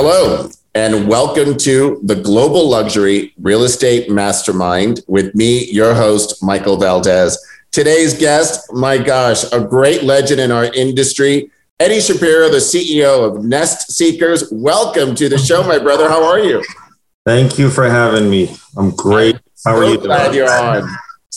Hello, and welcome to the Global Luxury Real Estate Mastermind with me, your host, Michael Valdez. Today's guest, my gosh, a great legend in our industry, Eddie Shapiro, the CEO of Nest Seekers. Welcome to the show, my brother. How are you? Thank you for having me. I'm great. How are so you? Glad you're on.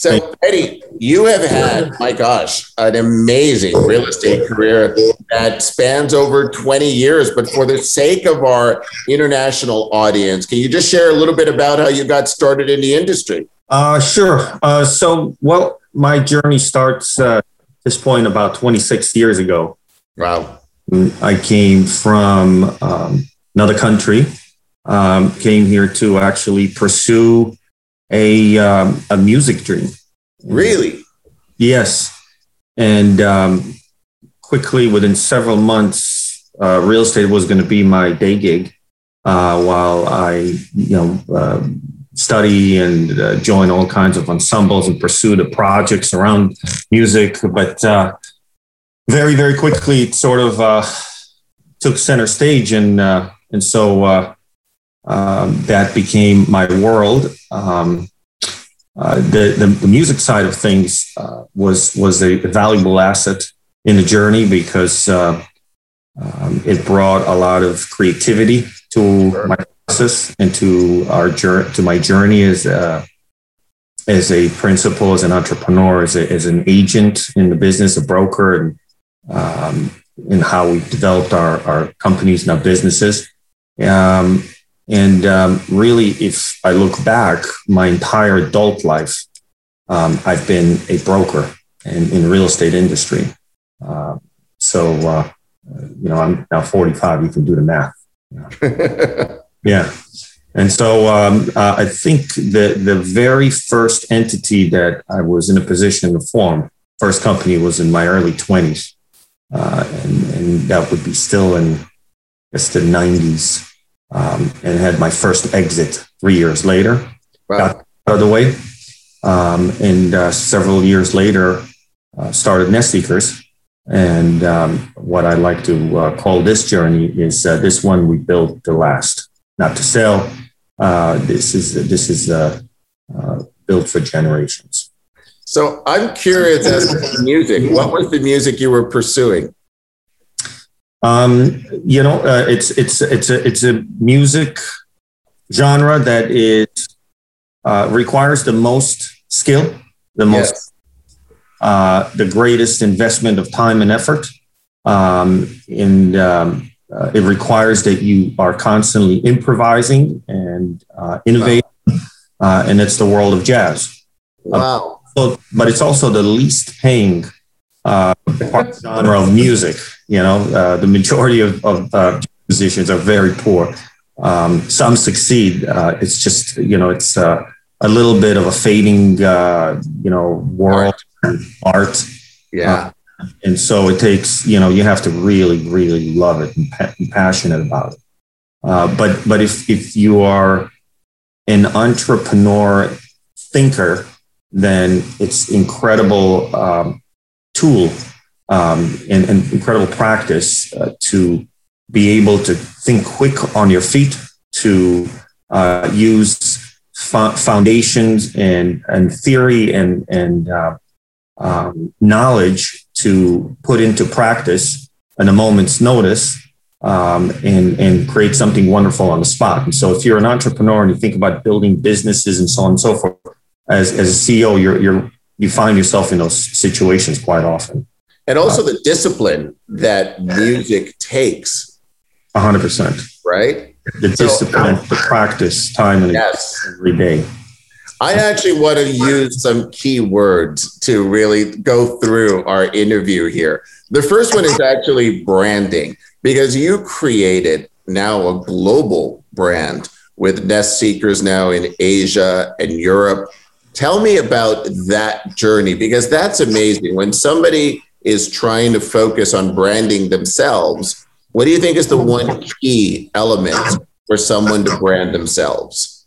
So, Eddie, you have had, my gosh, an amazing real estate career that spans over 20 years. But for the sake of our international audience, can you just share a little bit about how you got started in the industry? Uh, sure. Uh, so, well, my journey starts uh, at this point about 26 years ago. Wow. I came from um, another country, um, came here to actually pursue a um, a music dream. Really? Yes, and um, quickly within several months, uh, real estate was going to be my day gig uh, while I, you know, uh, study and uh, join all kinds of ensembles and pursue the projects around music. But uh, very, very quickly, it sort of uh, took center stage, and and so um, that became my world. Um, uh, the, the, the music side of things uh, was was a valuable asset in the journey because uh, um, it brought a lot of creativity to sure. my process and to our to my journey as a, as a principal, as an entrepreneur, as, a, as an agent in the business, a broker, and um, in how we developed our, our companies and our businesses. Um, and um, really, if I look back, my entire adult life, um, I've been a broker in, in real estate industry. Uh, so, uh, you know, I'm now 45. You can do the math. yeah. And so um, uh, I think the, the very first entity that I was in a position to form, first company was in my early 20s. Uh, and, and that would be still in, guess, the 90s um, and had my first exit three years later. Wow. Got out of the way. Um, and uh, several years later, uh, started Nest Seekers. And um, what I like to uh, call this journey is uh, this one we built to last, not to sell. Uh, this is this is uh, built for generations. So I'm curious as to music. What was the music you were pursuing? Um, you know, uh, it's it's it's a it's a music genre that is uh, requires the most skill, the most yes. uh, the greatest investment of time and effort, um, and um, uh, it requires that you are constantly improvising and uh, innovating, wow. Uh, and it's the world of jazz. Wow. so, but it's also the least paying uh, genre of music. You know, uh, the majority of, of uh, musicians are very poor. Um, some succeed. Uh, it's just you know, it's uh, a little bit of a fading, uh, you know, world art. art. Yeah. and so it takes you know you have to really really love it and pa- be passionate about it. but but if if you are an entrepreneur thinker, then it's incredible um, tool um, and, and, incredible practice uh, to be able to think quick on your feet, to uh, use fo- foundations and, and theory and, and uh, um, knowledge to put into practice in a moment's notice um, and, and create something wonderful on the spot. And so if you're an entrepreneur and you think about building businesses and so on and so forth, as, as a CEO, you're, you're, you find yourself in those situations quite often and also the discipline that music takes. hundred percent. Right. The discipline, so, the practice, time and yes. every day. I actually want to use some key words to really go through our interview here. The first one is actually branding, because you created now a global brand with Nest Seekers now in Asia and Europe. Tell me about that journey, because that's amazing. When somebody is trying to focus on branding themselves, what do you think is the one key element for someone to brand themselves?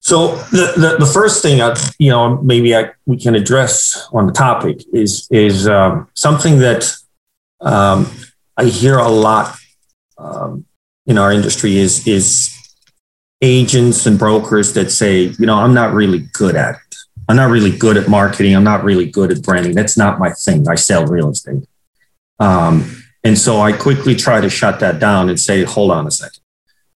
So the, the, the first thing I, you know maybe I, we can address on the topic is is um, something that um, I hear a lot um, in our industry is is agents and brokers that say, you know, I'm not really good at it. I'm not really good at marketing. I'm not really good at branding. That's not my thing. I sell real estate. Um, and so I quickly try to shut that down and say, hold on a second.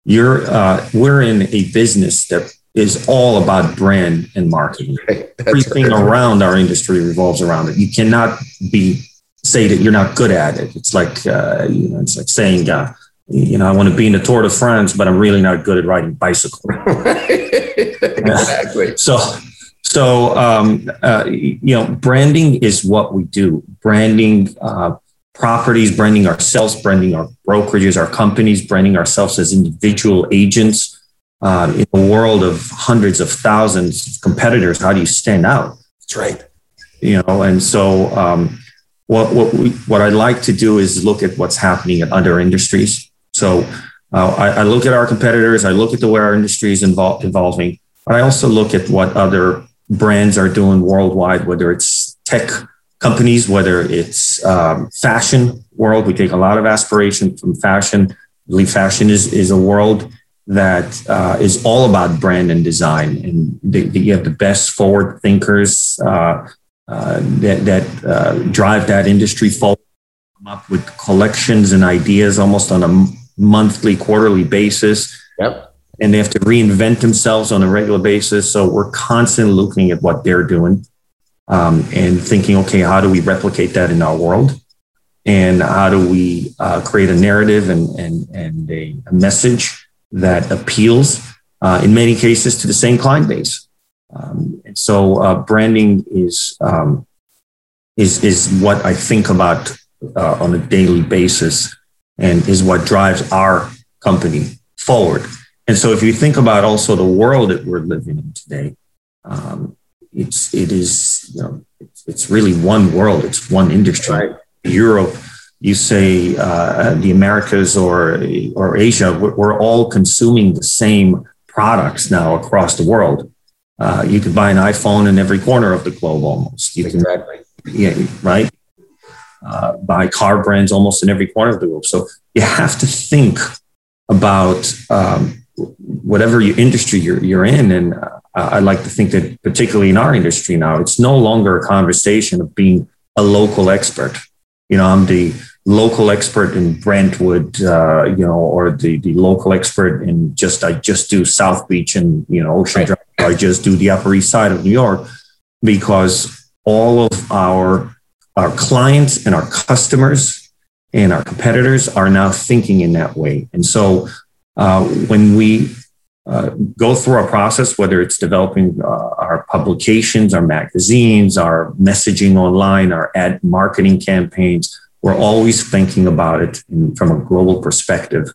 You're uh, we're in a business that is all about brand and marketing. Right. Everything right. around our industry revolves around it. You cannot be say that you're not good at it. It's like uh, you know, it's like saying, uh, you know, I want to be in the Tour de France, but I'm really not good at riding bicycle. exactly. so, so um, uh, you know, branding is what we do. Branding uh, properties, branding ourselves, branding our brokerages, our companies, branding ourselves as individual agents. Uh, in a world of hundreds of thousands of competitors, how do you stand out? That's right. You know, and so um, what what we, what I like to do is look at what's happening in other industries. So uh, I, I, look at our competitors, I look at the way our industry is evol- evolving, but I also look at what other brands are doing worldwide, whether it's tech companies, whether it's um, fashion world. We take a lot of aspiration from fashion. I believe fashion is, is a world that uh, is all about brand and design. And they, they, you have the best forward thinkers uh, uh, that, that uh, drive that industry forward, come up with collections and ideas almost on a monthly, quarterly basis. Yep. And they have to reinvent themselves on a regular basis. So we're constantly looking at what they're doing um, and thinking, okay, how do we replicate that in our world? And how do we uh, create a narrative and, and, and a, a message that appeals uh, in many cases to the same client base? Um, and so uh, branding is, um, is, is what I think about uh, on a daily basis and is what drives our company forward. And so if you think about also the world that we're living in today, um, it's it is you know it's, it's really one world it's one industry right. europe you say uh, the americas or or asia we're, all consuming the same products now across the world uh, you can buy an iphone in every corner of the globe almost you can exactly. yeah right uh, buy car brands almost in every corner of the globe so you have to think about um, whatever your industry you're, you're in and uh, I like to think that, particularly in our industry now, it's no longer a conversation of being a local expert. You know, I'm the local expert in Brentwood, uh, you know, or the, the local expert in just, I just do South Beach and, you know, Ocean Drive. I just do the Upper East Side of New York because all of our, our clients and our customers and our competitors are now thinking in that way. And so uh, when we uh, go through our process, whether it's developing uh, our publications, our magazines, our messaging online, our ad marketing campaigns. We're always thinking about it in, from a global perspective.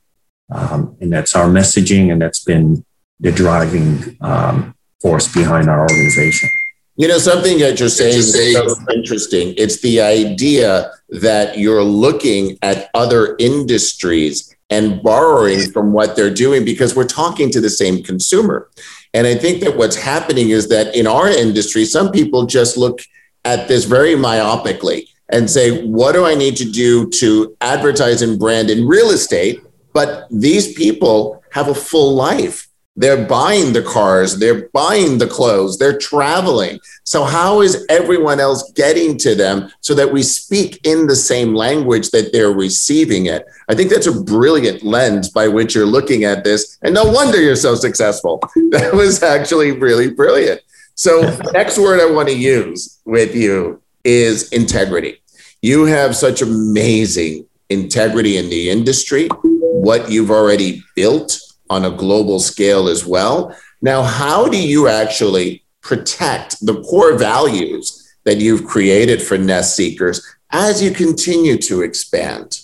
Um, and that's our messaging, and that's been the driving um, force behind our organization. You know, something that you're saying is so interesting. It's the idea that you're looking at other industries and borrowing from what they're doing because we're talking to the same consumer. And I think that what's happening is that in our industry, some people just look at this very myopically and say, what do I need to do to advertise and brand in real estate? But these people have a full life. They're buying the cars, they're buying the clothes, they're traveling. So, how is everyone else getting to them so that we speak in the same language that they're receiving it? I think that's a brilliant lens by which you're looking at this. And no wonder you're so successful. That was actually really brilliant. So, next word I want to use with you is integrity. You have such amazing integrity in the industry, what you've already built on a global scale as well. Now, how do you actually protect the core values that you've created for Nest Seekers as you continue to expand?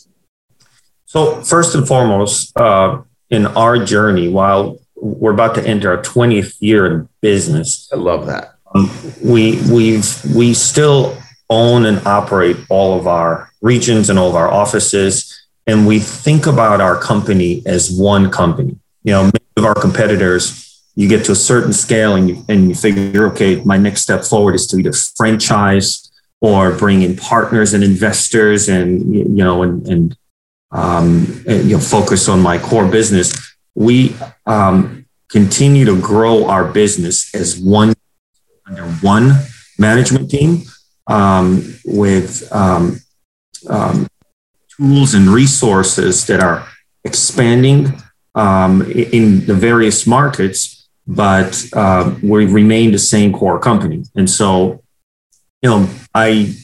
So, first and foremost, uh, in our journey, while we're about to enter our 20th year in business, I love that. Um, we we've we still own and operate all of our regions and all of our offices, and we think about our company as one company you know, many of our competitors, you get to a certain scale and you, and you figure, okay, my next step forward is to either franchise or bring in partners and investors and, you know, and, and um, you know, focus on my core business, we um, continue to grow our business as one under one management team um, with um, um, tools and resources that are expanding um, in the various markets, but uh, we remain the same core company. And so, you know, I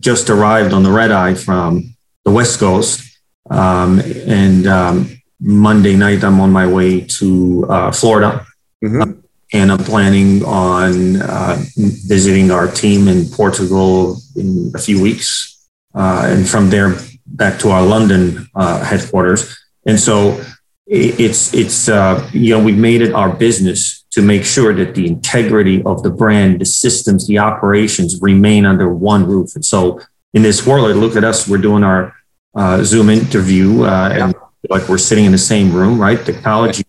just arrived on the red eye from the West Coast, um, and um, Monday night I'm on my way to uh, Florida. Mm-hmm and I'm planning on uh, visiting our team in Portugal in a few weeks, uh, and from there back to our London uh, headquarters. And so it's it's uh, you know we've made it our business to make sure that the integrity of the brand, the systems, the operations remain under one roof. And so in this world, look at us, we're doing our uh, Zoom interview, uh, and like we're sitting in the same room, right? Technology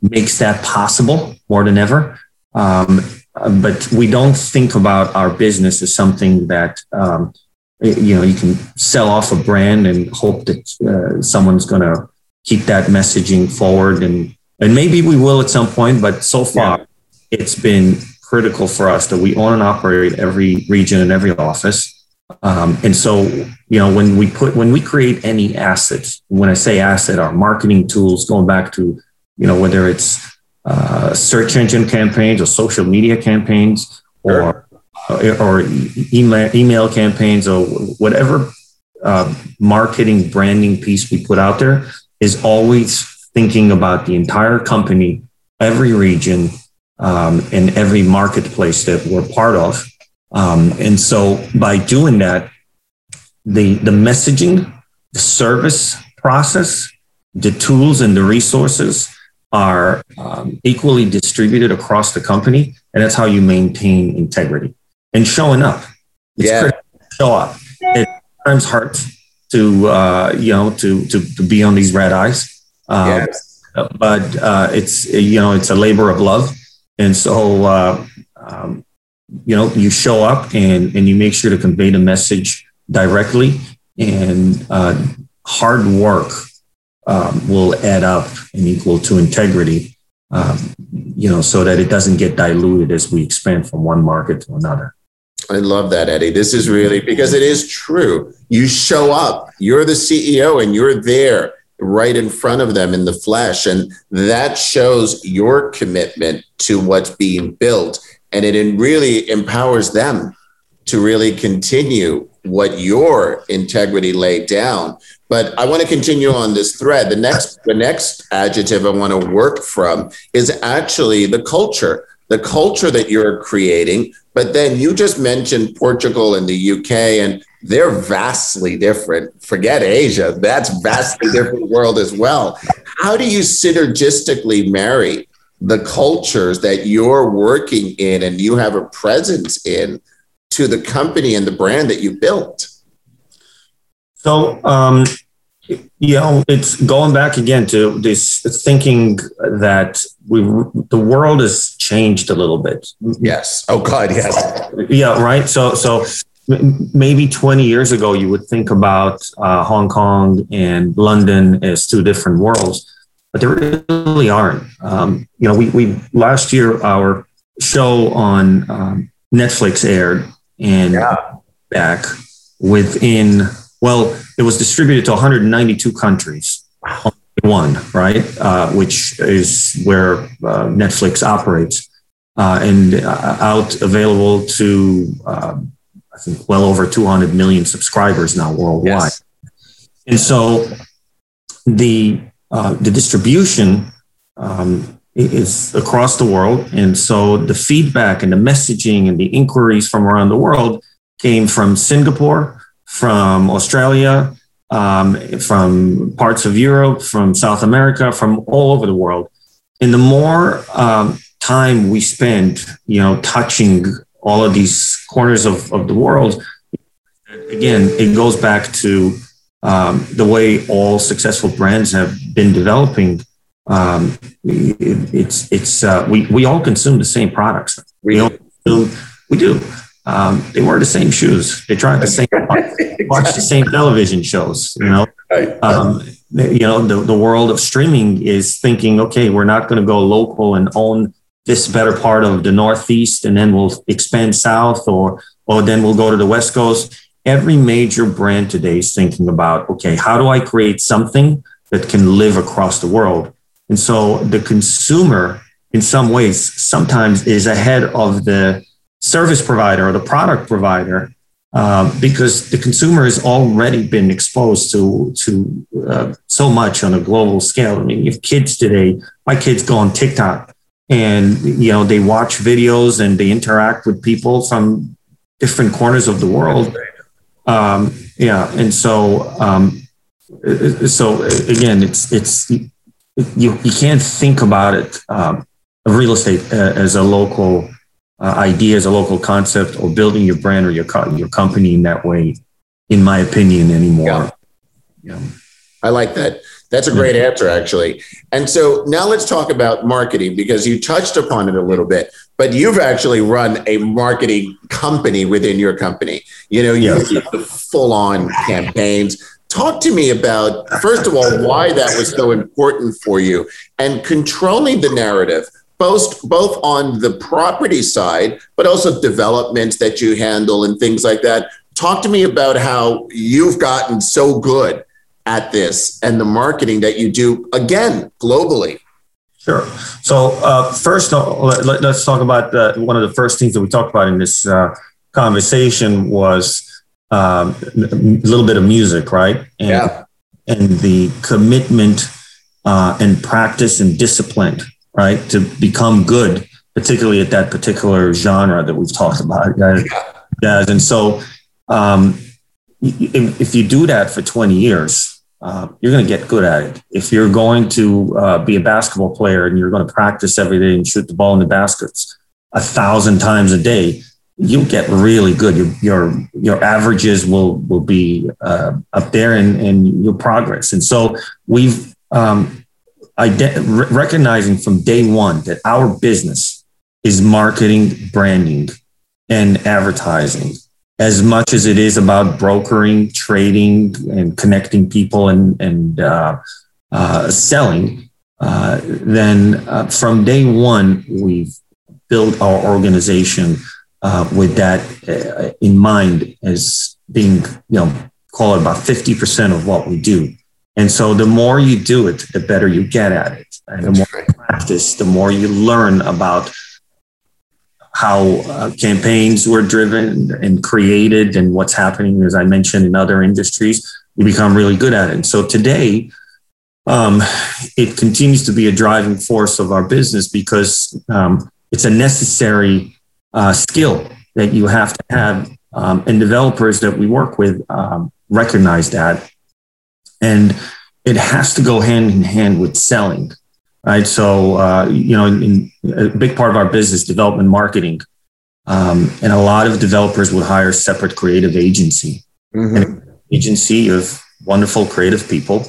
makes that possible more than ever. Um, but we don't think about our business as something that um, you know you can sell off a brand and hope that uh, someone's going to keep that messaging forward and and maybe we will at some point. But so far, yeah. it's been critical for us that we own and operate every region and every office. Um, and so, you know, when we put when we create any assets, when I say asset, our marketing tools, going back to you know, whether it's uh, search engine campaigns or social media campaigns or sure. or email, email campaigns or whatever uh, marketing branding piece we put out there is always thinking about the entire company, every region, um, and every marketplace that we're part of. Um, and so by doing that, the the messaging, the service process, the tools and the resources are um, equally distributed across the company. And that's how you maintain integrity and showing up. It's yeah. critical show up. It times hard to, uh, you know, to, to, to be on these red eyes. Um, yes. But uh, it's, you know, it's a labor of love. And so, uh, um, you know, you show up and, and you make sure to convey the message directly and uh, hard work um, will add up and equal to integrity, um, you know, so that it doesn't get diluted as we expand from one market to another. I love that, Eddie. This is really because it is true. You show up, you're the CEO, and you're there right in front of them in the flesh. And that shows your commitment to what's being built. And it really empowers them to really continue what your integrity laid down. But I want to continue on this thread. The next, the next adjective I want to work from is actually the culture, the culture that you're creating. But then you just mentioned Portugal and the UK, and they're vastly different. Forget Asia; that's vastly different world as well. How do you synergistically marry the cultures that you're working in and you have a presence in to the company and the brand that you built? So, um, you know, it's going back again to this thinking that we the world has changed a little bit. Yes. Oh God, yes. Yeah. Right. So, so maybe 20 years ago, you would think about uh, Hong Kong and London as two different worlds, but they really aren't. Um, you know, we we last year our show on um, Netflix aired, and yeah. back within well, it was distributed to 192 countries. One, right, uh, which is where uh, Netflix operates, uh, and uh, out available to um, I think well over 200 million subscribers now worldwide. Yes. And so the uh, the distribution um, is across the world, and so the feedback and the messaging and the inquiries from around the world came from Singapore, from Australia, um, from parts of Europe, from South America, from all over the world. And the more um, time we spend, you know, touching all of these corners of, of the world, again, it goes back to um, the way all successful brands have been developing. Um, it, it's it's uh, we we all consume the same products. We all consume, we do um, they wear the same shoes. They try the same, watch the same television shows. You know, um, you know the, the world of streaming is thinking, okay, we're not going to go local and own this better part of the Northeast, and then we'll expand south, or or then we'll go to the West Coast. Every major brand today is thinking about, okay, how do I create something that can live across the world? And so the consumer, in some ways, sometimes is ahead of the service provider or the product provider uh, because the consumer has already been exposed to to uh, so much on a global scale. I mean, if kids today, my kids go on TikTok and you know they watch videos and they interact with people from different corners of the world. Um, yeah, and so um, so again, it's it's you you can't think about it um, real estate uh, as a local uh, idea as a local concept or building your brand or your co- your company in that way, in my opinion, anymore. Yeah. yeah. I like that. That's a great answer, actually. And so now let's talk about marketing because you touched upon it a little bit, but you've actually run a marketing company within your company. You know, you yes. full on campaigns. Talk to me about, first of all, why that was so important for you and controlling the narrative both both on the property side, but also developments that you handle and things like that. Talk to me about how you've gotten so good at this and the marketing that you do again globally. Sure. So uh, first, uh, let, us talk about uh, one of the first things that we talked about in this uh, conversation was um, a little bit of music, right? And, yeah. And the commitment uh, and practice and discipline right? To become good, particularly at that particular genre that we've talked about, jazz. And so, um, if, you do that for 20 years, uh, you're going to get good at it. If you're going to uh, be a basketball player and you're going to practice every day and shoot the ball in the baskets a thousand times a day, you'll get really good. Your your your averages will will be uh, up there, and and your progress. And so we've um, recognizing from day one that our business is marketing, branding, and advertising as much as it is about brokering, trading, and connecting people and, and uh, uh, selling. Uh, then uh, from day one, we've built our organization uh, with that uh, in mind as being, you know, call it about 50% of what we do. And so the more you do it, the better you get at it. And the more you practice, the more you learn about how uh, campaigns were driven and created and what's happening, as I mentioned, in other industries. You become really good at it. And so today, um, it continues to be a driving force of our business because um, it's a necessary uh, skill that you have to have. Um, and developers that we work with um, recognize that and it has to go hand in hand with selling right? So uh, you know in, in a big part of our business development marketing. Um, and a lot of developers would hire separate creative agency. Mm-hmm. agency of wonderful creative people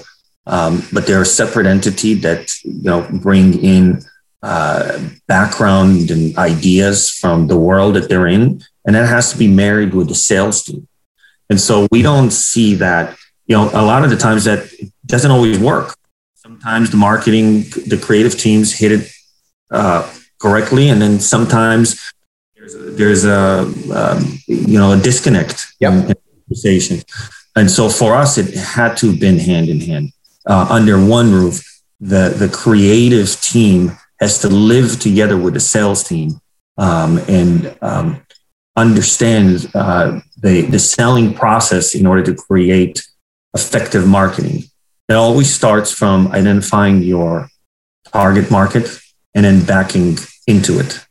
um, but they're a separate entity that you know bring in uh, background and ideas from the world that they're in. And that has to be married with the sales team. And so we don't see that you know, a lot of the times that doesn't always work. Sometimes the marketing, the creative teams hit it uh, correctly, and then sometimes there's a, there's a um, you know a disconnect yep. in, in conversation. And so for us, it had to have been hand in hand uh, under one roof. The the creative team has to live together with the sales team um, and um, understand uh, the the selling process in order to create effective marketing. It always starts from identifying your target market and then backing into it.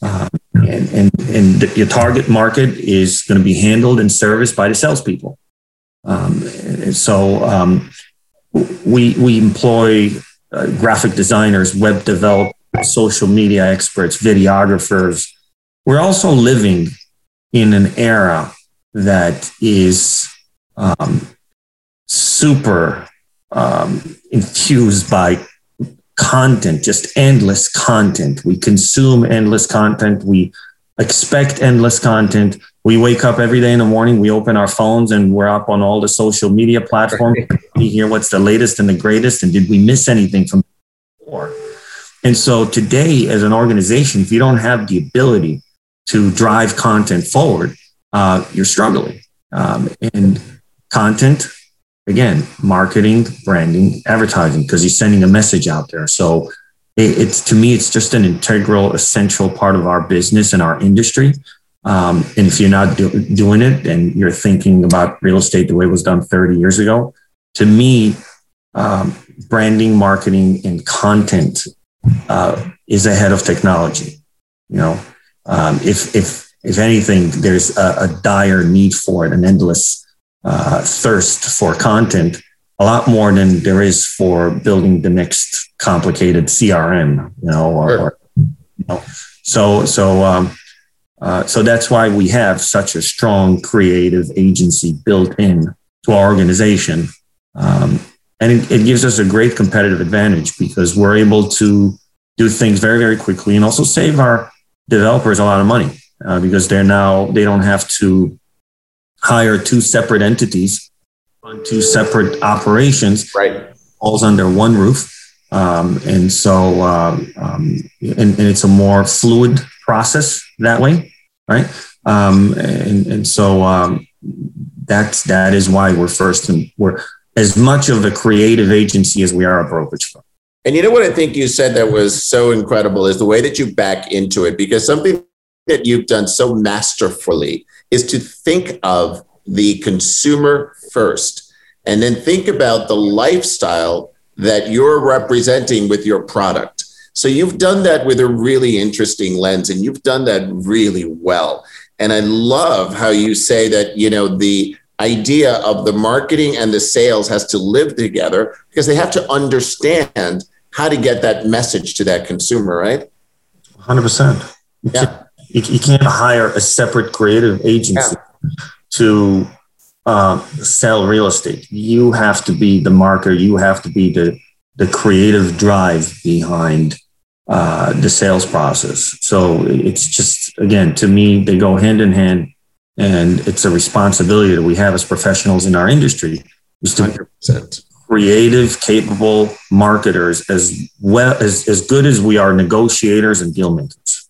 Um, and, and, and your target market is going to be handled and serviced by the salespeople. Um, so um, we, we employ uh, graphic designers, web developers, social media experts, videographers. We're also living in an era that is um, super um, infused by content, just endless content. We consume endless content. We expect endless content. We wake up every day in the morning, we open our phones and we're up on all the social media platforms. We hear what's the latest and the greatest. And did we miss anything from before? And so today, as an organization, if you don't have the ability to drive content forward, uh, you're struggling. Um, and content, again, marketing, branding, advertising, because you're sending a message out there. So it's to me, it's just an integral, essential part of our business and our industry. Um, and if you're not do, doing it and you're thinking about real estate the way it was done 30 years ago, to me, um, branding, marketing, and content uh, is ahead of technology. You know, um, if if if anything, there's a, a, dire need for it, an endless uh, thirst for content a lot more than there is for building the next complicated CRM, you know, or, sure. or you know. so so um, uh, so that's why we have such a strong creative agency built in to our organization, um, and it, it, gives us a great competitive advantage because we're able to do things very very quickly and also save our developers a lot of money uh, because they're now they don't have to hire two separate entities on two separate operations, right? Falls under one roof, um, and so um, um, and, and, it's a more fluid process that way, right? Um, and and so um, that's that is why we're first and we're as much of a creative agency as we are a brokerage firm. And you know what I think you said that was so incredible is the way that you back into it because something that you've done so masterfully is to think of the consumer first and then think about the lifestyle that you're representing with your product. So you've done that with a really interesting lens and you've done that really well. And I love how you say that, you know, the idea of the marketing and the sales has to live together because they have to understand how to get that message to that consumer, right? 100%. Yeah. You, you can't hire a separate creative agency yeah. to uh, sell real estate. You have to be the marker. You have to be the the creative drive behind uh, the sales process. So it's just again to me they go hand in hand, and it's a responsibility that we have as professionals in our industry is to 100%. creative, capable marketers as well as as good as we are negotiators and deal makers.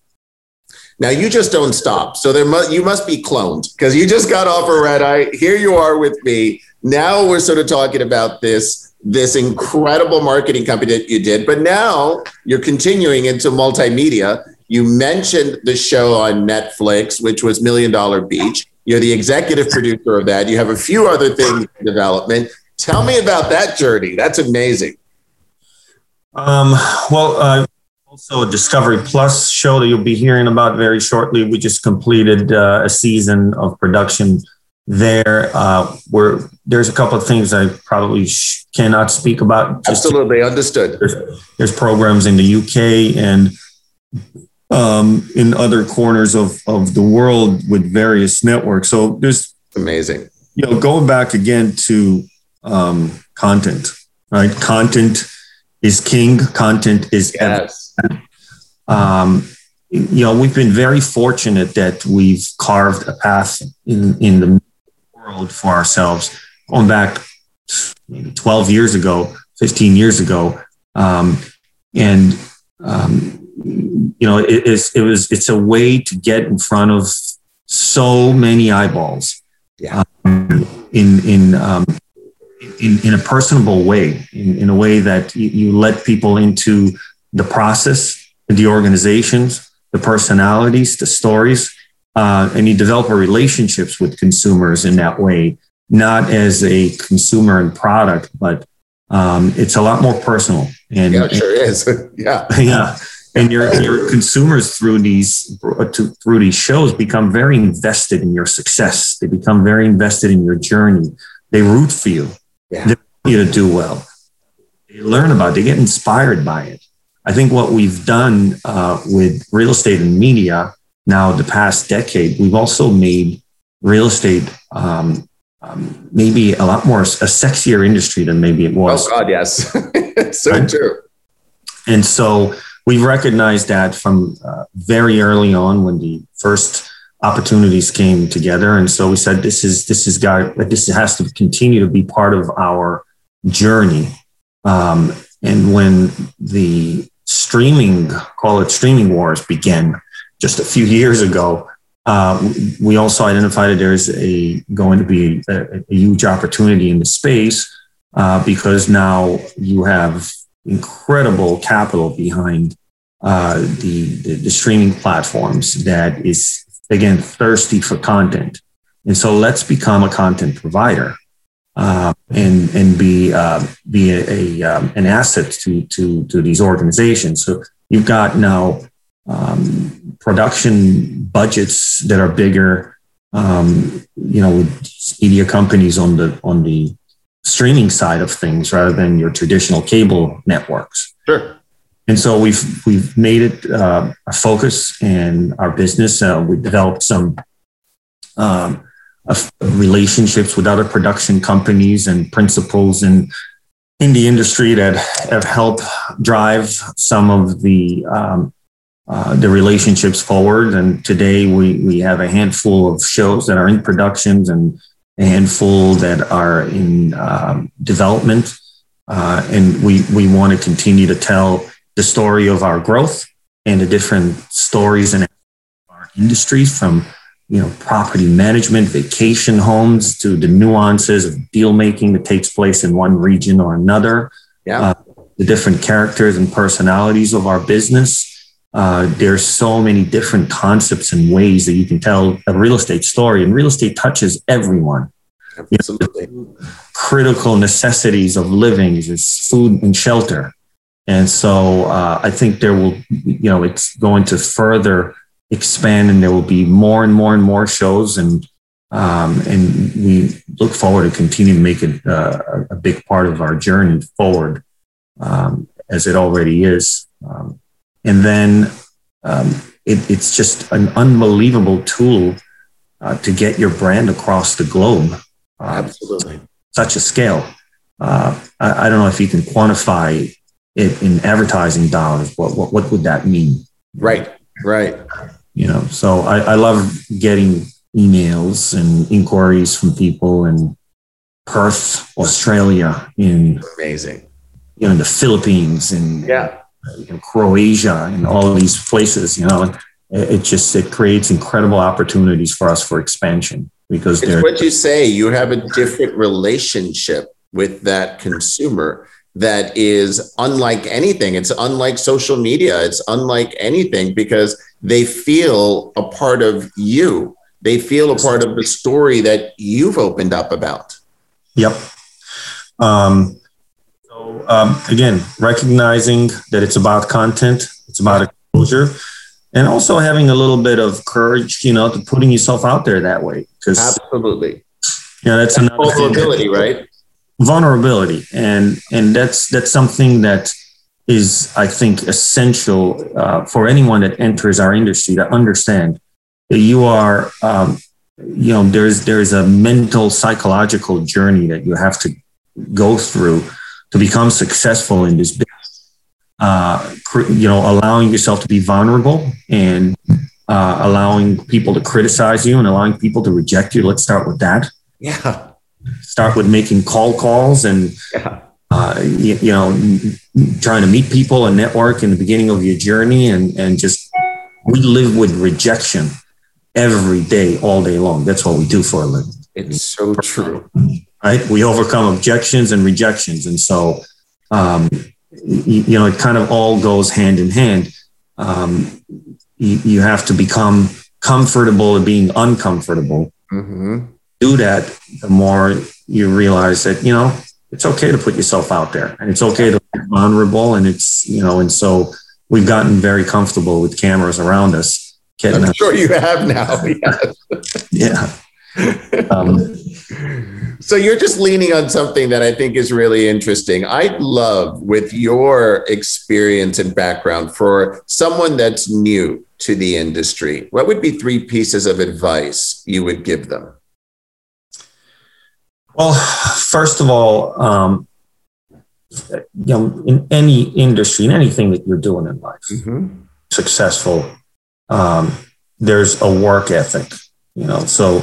Now you just don't stop. So there you must be cloned because you just got off a red eye. Here you are with me. Now we're sort of talking about this this incredible marketing company that you did, but now you're continuing into multimedia. You mentioned the show on Netflix, which was Million Dollar Beach. You're the executive producer of that. You have a few other things in development. Tell me about that journey. That's amazing. Um, well, uh, also a Discovery Plus show that you'll be hearing about very shortly. We just completed uh, a season of production there. Uh, where there's a couple of things I probably sh- cannot speak about. Absolutely understood. There's, there's, programs in the UK and um, in other corners of, of the world with various networks. So there's amazing. You know, going back again to um, content, right? Content is king. Content is yes. Um, you know, we've been very fortunate that we've carved a path in, in the world for ourselves going back maybe 12 years ago, 15 years ago. Um, and, um, you know, it, it's, it was, it's a way to get in front of so many eyeballs yeah. um, in, in, um, in, in a personable way, in, in a way that you, you let people into the process, the organizations, the personalities, the stories, uh, and you develop relationships with consumers in that way, not as a consumer and product, but um, it's a lot more personal. And yeah, it sure is. yeah, yeah. And your your consumers through these through these shows become very invested in your success. They become very invested in your journey. They root for you. Yeah. They want you to do well. They learn about. It. They get inspired by it. I think what we've done uh, with real estate and media now, the past decade, we've also made real estate um, um, maybe a lot more a sexier industry than maybe it was. Oh God, yes, so right? true. And so we've recognized that from uh, very early on when the first opportunities came together, and so we said this is this is got this has to continue to be part of our journey. Um, and when the streaming, call it streaming wars, began just a few years ago, uh, we also identified that there's a going to be a, a huge opportunity in the space uh, because now you have incredible capital behind uh, the, the, the streaming platforms that is again thirsty for content, and so let's become a content provider. Uh, and and be uh, be a, a um, an asset to to to these organizations. So you've got now um, production budgets that are bigger. Um, you know, with media companies on the on the streaming side of things rather than your traditional cable networks. Sure. And so we've we've made it uh, a focus in our business. Uh, we developed some um, relationships with other production companies and principals in in the industry that have helped drive some of the um, uh, the relationships forward. And today we we have a handful of shows that are in productions and a handful that are in um, development. Uh, and we we want to continue to tell the story of our growth and the different stories in our industry from you know property management vacation homes to the nuances of deal making that takes place in one region or another. Yeah. Uh, the different characters and personalities of our business. Uh, there's so many different concepts and ways that you can tell a real estate story and real estate touches everyone. Absolutely. You know, critical necessities of living is food and shelter. And so uh, i think there will you know it's going to further expand and there will be more and more and more shows. And um, and we look forward to continue to make it uh, a big part of our journey forward um, as it already is. Um, and then um, it, it's just an unbelievable tool uh, to get your brand across the globe. Uh, absolutely. such a scale. Uh, I, I, don't know if you can quantify it in advertising dollars what, what, what would that mean? Right right you know so I, I love getting emails and inquiries from people in perth australia in amazing. you know in the philippines and yeah. in croatia and all these places you know. It just it creates incredible opportunities for us for expansion because it's what you say you have a different relationship with that consumer that is unlike anything. It's unlike social media. It's unlike anything because they feel a part of you. They feel a part of the story that you've opened up about. Yep. Um, so um, again, recognizing that it's about content, it's about exposure, and also having a little bit of courage, you know, to putting yourself out there that way. Because absolutely, yeah, that's, that's another vulnerability, right? Vulnerability. And and that's that's something that is i think essential uh, for anyone that enters our industry to understand that you are um, you know there's there's a mental psychological journey that you have to go through to become successful in this business. Uh, you know allowing yourself to be vulnerable and uh, allowing people to criticize you and allowing people to reject you. Let's start with that. Yeah start with making call calls and yeah. uh, you, you, know trying to meet people and network in the beginning of your journey and and just we live with rejection every day all day long. That's what we do for a living. It's so true. Right? We overcome objections and rejections. And so um, you, you, know it kind of all goes hand in hand. Um, you, you, have to become comfortable in being uncomfortable. Mm-hmm. Do that, the more you realize that, you know, it's okay to put yourself out there and it's okay to be vulnerable. And it's, you know, and so we've gotten very comfortable with cameras around us. I'm sure you have now. yeah. Um, so you're just leaning on something that I think is really interesting. I'd love, with your experience and background, for someone that's new to the industry, what would be three pieces of advice you would give them? Well, first of all, um, you know, in any industry, in anything that you're doing in life, mm-hmm. successful, um, there's a work ethic, you know. So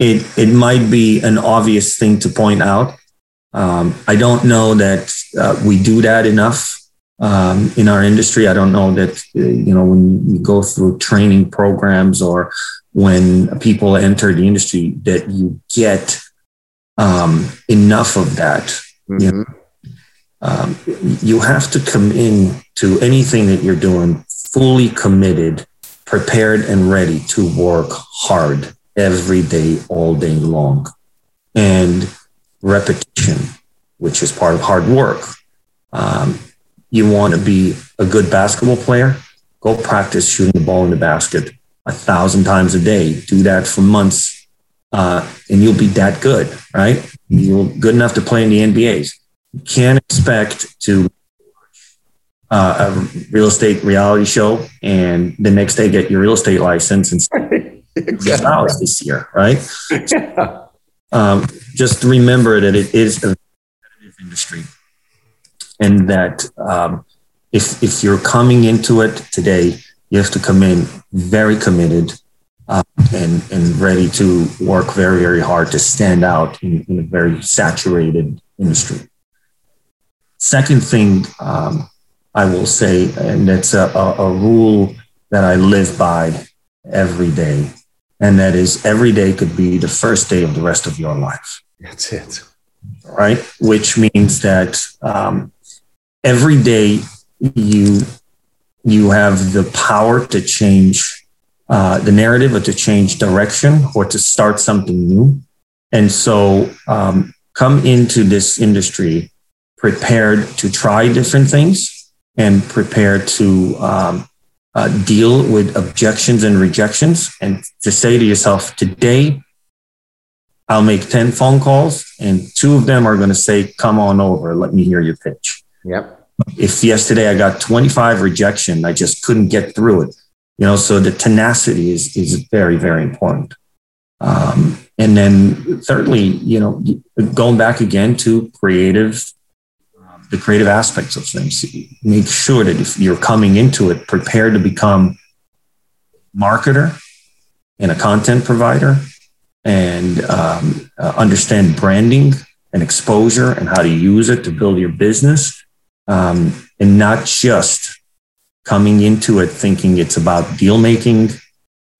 it it might be an obvious thing to point out. Um, I don't know that uh, we do that enough um, in our industry. I don't know that uh, you know when you go through training programs or when people enter the industry that you get um, enough of that. Mm-hmm. You, know, um, you have to come in to anything that you're doing fully committed, prepared, and ready to work hard every day, all day long. And repetition, which is part of hard work. Um, you want to be a good basketball player, go practice shooting the ball in the basket a thousand times a day. Do that for months, uh, and you'll be that good, right? You're good enough to play in the NBAs. You can't expect to uh, a real estate reality show and the next day get your real estate license and exactly. dollars this year, right? Yeah. Um, just remember that it is a competitive industry, and that um, if if you're coming into it today, you have to come in very committed uh, and and ready to work very very hard to stand out in, in a very saturated industry. Second thing um, I will say, and it's a, a, a rule that I live by every day, and that is every day could be the first day of the rest of your life. That's it. Right. Which means that um, every day you you have the power to change uh, the narrative or to change direction or to start something new. And so um, come into this industry prepared to try different things and prepared to um, uh, deal with objections and rejections and to say to yourself, today, I'll make 10 phone calls and two of them are going to say, come on over, let me hear your pitch. Yep. If yesterday I got 25 rejection, I just couldn't get through it. You know, so the tenacity is, is very, very important. Um, and then thirdly, you know, going back again to creative the creative aspects of things. Make sure that if you're coming into it prepared to become marketer and a content provider and um, uh, understand branding and exposure and how to use it to build your business um, and not just coming into it thinking it's about deal making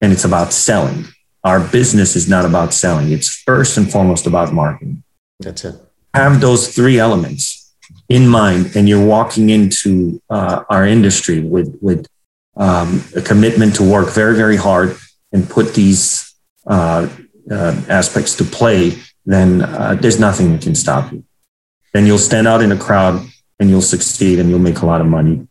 and it's about selling. Our business is not about selling. It's first and foremost about marketing. That's it. Have those three elements in mind and you're walking into uh, our industry with, with um, a commitment to work very, very hard and put these uh, uh, aspects to play, then uh, there's nothing that can stop you. Then you'll stand out in a crowd and you'll succeed and you'll make a lot of money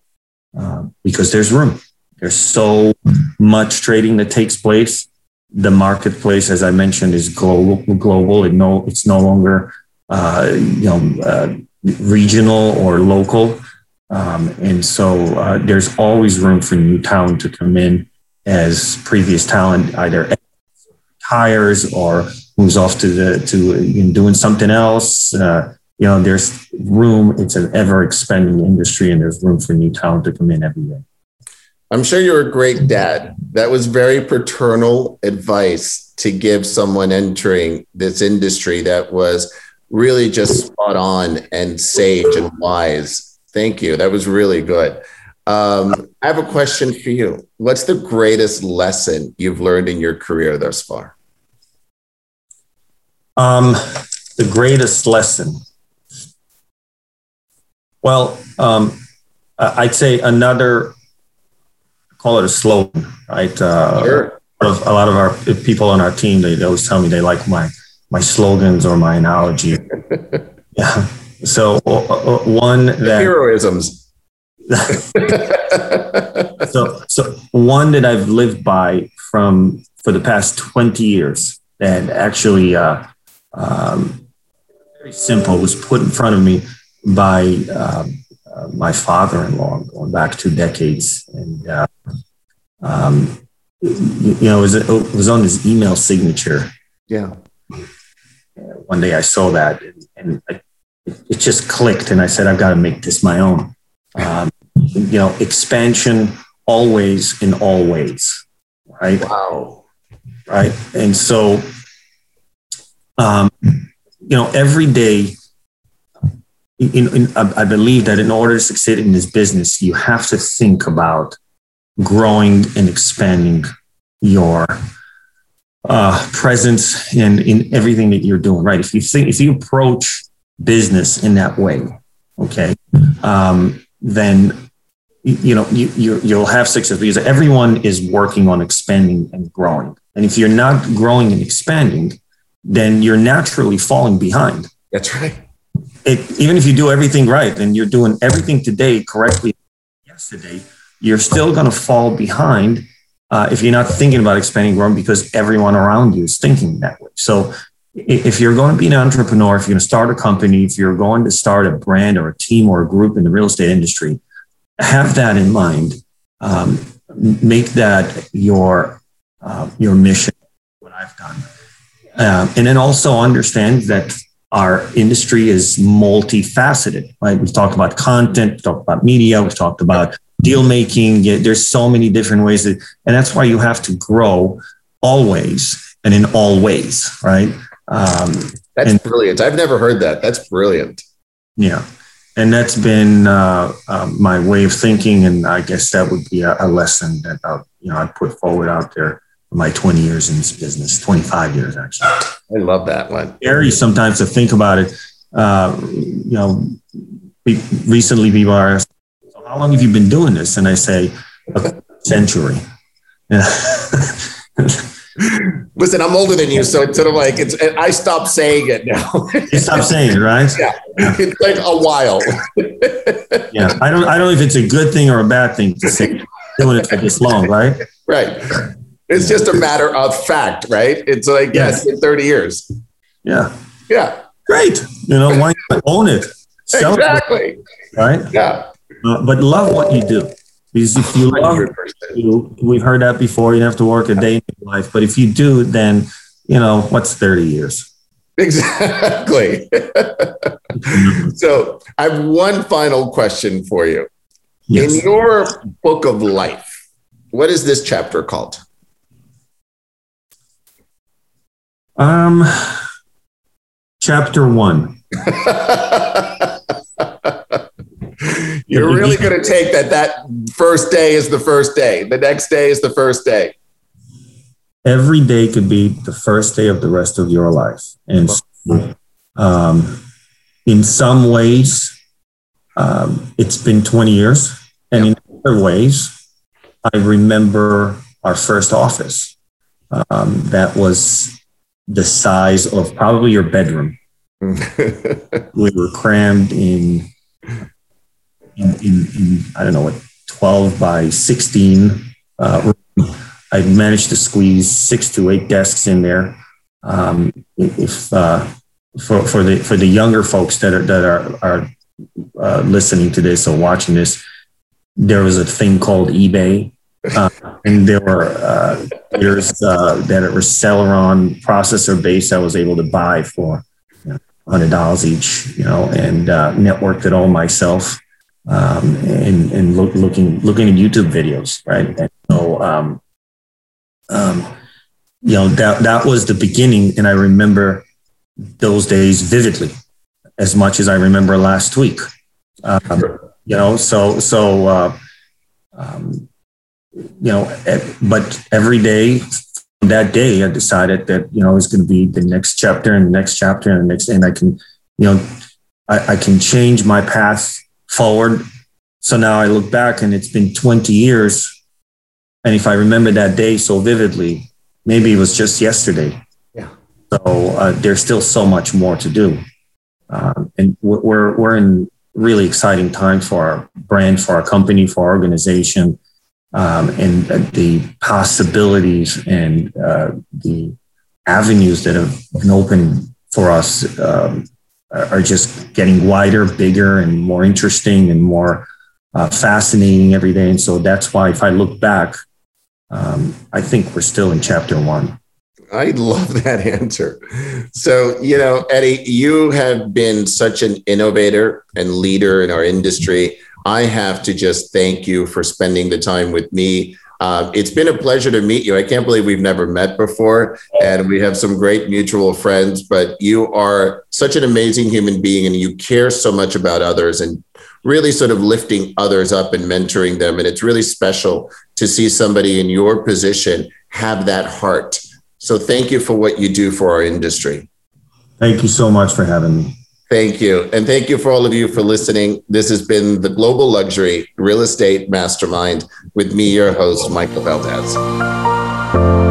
uh, because there's room. There's so much trading that takes place. The marketplace, as I mentioned, is global. Global. It no, it's no longer uh, you know regional or local. Um, and so uh, there's always room for new talent to come in as previous talent either hires or moves off to the to you know, doing something else. Uh, you know, there's room. It's an ever expanding industry, and there's room for new talent to come in every day. I'm sure you're a great dad. That was very paternal advice to give someone entering this industry that was really just spot on and sage and wise. Thank you. That was really good. Um, I have a question for you. What's the greatest lesson you've learned in your career thus far? Um, the greatest lesson. Well, um, I'd say another, call it a slogan, right? Uh, sure. A lot of our people on our team, they always tell me they like my my slogans or my analogy. yeah. So uh, uh, one that heroisms. so so one that I've lived by from for the past twenty years and actually uh, um, very simple was put in front of me by um, uh, my father-in-law going back two decades and uh, um, you know it was, it was on his email signature yeah one day I saw that and, and I it, it just clicked, and I said, I've got to make this my own. Um, you know, expansion always in all ways, right? Wow. Right. And so, um, you know, every day, in, in, I believe that in order to succeed in this business, you have to think about growing and expanding your uh, presence and in everything that you're doing. Right. If you think, if you approach business in that way, okay, um, then you know you, you you'll have success because everyone is working on expanding and growing. And if you're not growing and expanding, then you're naturally falling behind. That's right. It, even if you do everything right and you're doing everything today correctly yesterday, you're still going to fall behind uh, if you're not thinking about expanding growing because everyone around you is thinking that way. So if you're going to be an entrepreneur, if you're going to start a company, if you're going to start a brand or a team or a group in the real estate industry, have that in mind. Um, make that your uh, your mission. What I've done, um, and then also understand that our industry is multifaceted. Right? We've talked about content, we've talked about media, we've talked about deal making. There's so many different ways, that, and that's why you have to grow always and in all ways. Right? Um, that's and, brilliant. I've never heard that. That's brilliant. Yeah. And that's been uh, uh, my way of thinking, and I guess that would be a, a lesson that I, you know I put forward out there my 20 years in this business, 25 years actually. I love that one. Scary sometimes to think about it. Uh, you know, recently people are, "How long have you been doing this?" And I say, "A century." Listen, I'm older than you, so it's sort of like it's. I stopped saying it now. you stop saying it, right? Yeah, it's like a while. yeah, I don't. I don't know if it's a good thing or a bad thing to say doing it for this long, right? Right. It's just a matter of fact, right? It's like yes, in 30 years. Yeah. Yeah. Great. You know, why own it? Sell exactly. It, right. Yeah. Uh, but love what you do. Because if you love you, we've heard that before, you don't have to work a day in your life. But if you do, then, you know, what's 30 years? Exactly. so I have one final question for you. Yes. In your book of life, what is this chapter called? Um, chapter one. You're really going to take that that first day is the first day. The next day is the first day. Every day could be the first day of the rest of your life. And so, um, in some ways, um, it's been 20 years. And in other ways, I remember our first office. Um, that was the size of probably your bedroom. we were crammed in in, in, in I don't know what 12 by 16 uh, I managed to squeeze six to eight desks in there. Um, if uh, for for the for the younger folks that are that are are uh, listening to this or watching this, there was a thing called eBay, uh, and there were uh, there's uh, that were Celeron processor base I was able to buy for you know, hundred dollars each, you know, and uh, networked it all myself um, and and look, looking looking at YouTube videos, right? And so, um, um, you know, that that was the beginning, and I remember those days vividly, as much as I remember last week. Um, you know, so so uh, um, you know, but every day from that day, I decided that you know it's going to be the next chapter and the next chapter and the next, and I can, you know, I, I can change my path forward. So now I look back and it's been 20 years. And if I remember that day so vividly, maybe it was just yesterday. Yeah. So uh, there's still so much more to do. Um, and we're, we're in really exciting time for our brand, for our company, for our organization, um, and the possibilities and uh, the avenues that have been opened for us um, are just getting wider, bigger, and more interesting and more uh, fascinating every day. And so that's why, if I look back, um, I think we're still in chapter one. I love that answer. So, you know, Eddie, you have been such an innovator and leader in our industry. I have to just thank you for spending the time with me. Uh, it's been a pleasure to meet you. I can't believe we've never met before, and we have some great mutual friends. But you are such an amazing human being, and you care so much about others and really sort of lifting others up and mentoring them. And it's really special to see somebody in your position have that heart. So thank you for what you do for our industry. Thank you so much for having me. Thank you. And thank you for all of you for listening. This has been the Global Luxury Real Estate Mastermind with me, your host, Michael Valdez.